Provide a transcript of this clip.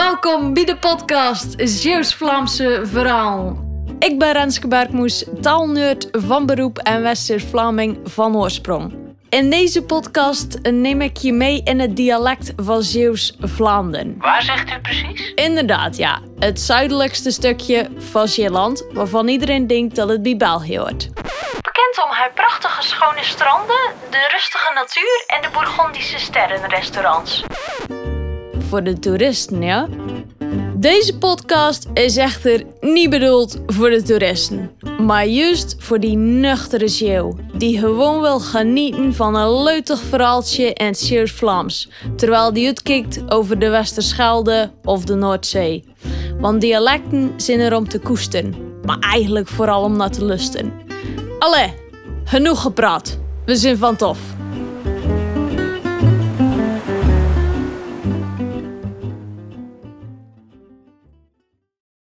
Welkom bij de podcast Zeeuws-Vlaamse Verhaal. Ik ben Renske Bergmoes, taalnerd van beroep en Westers-Vlaming van oorsprong. In deze podcast neem ik je mee in het dialect van Zeeuws-Vlaanderen. Waar zegt u precies? Inderdaad, ja. Het zuidelijkste stukje van Zeeland, waarvan iedereen denkt dat het bij België hoort. Bekend om haar prachtige schone stranden, de rustige natuur en de Bourgondische sterrenrestaurants. Voor de toeristen, ja. Deze podcast is echter niet bedoeld voor de toeristen, maar juist voor die nuchtere Zeeuw, die gewoon wil genieten van een leutig verhaaltje in het Zeeuws-Vlaams, terwijl die uitkijkt over de Westerschelde of de Noordzee. Want dialecten zijn er om te koesten, maar eigenlijk vooral om naar te lusten. Allee, genoeg gepraat. We zijn van tof.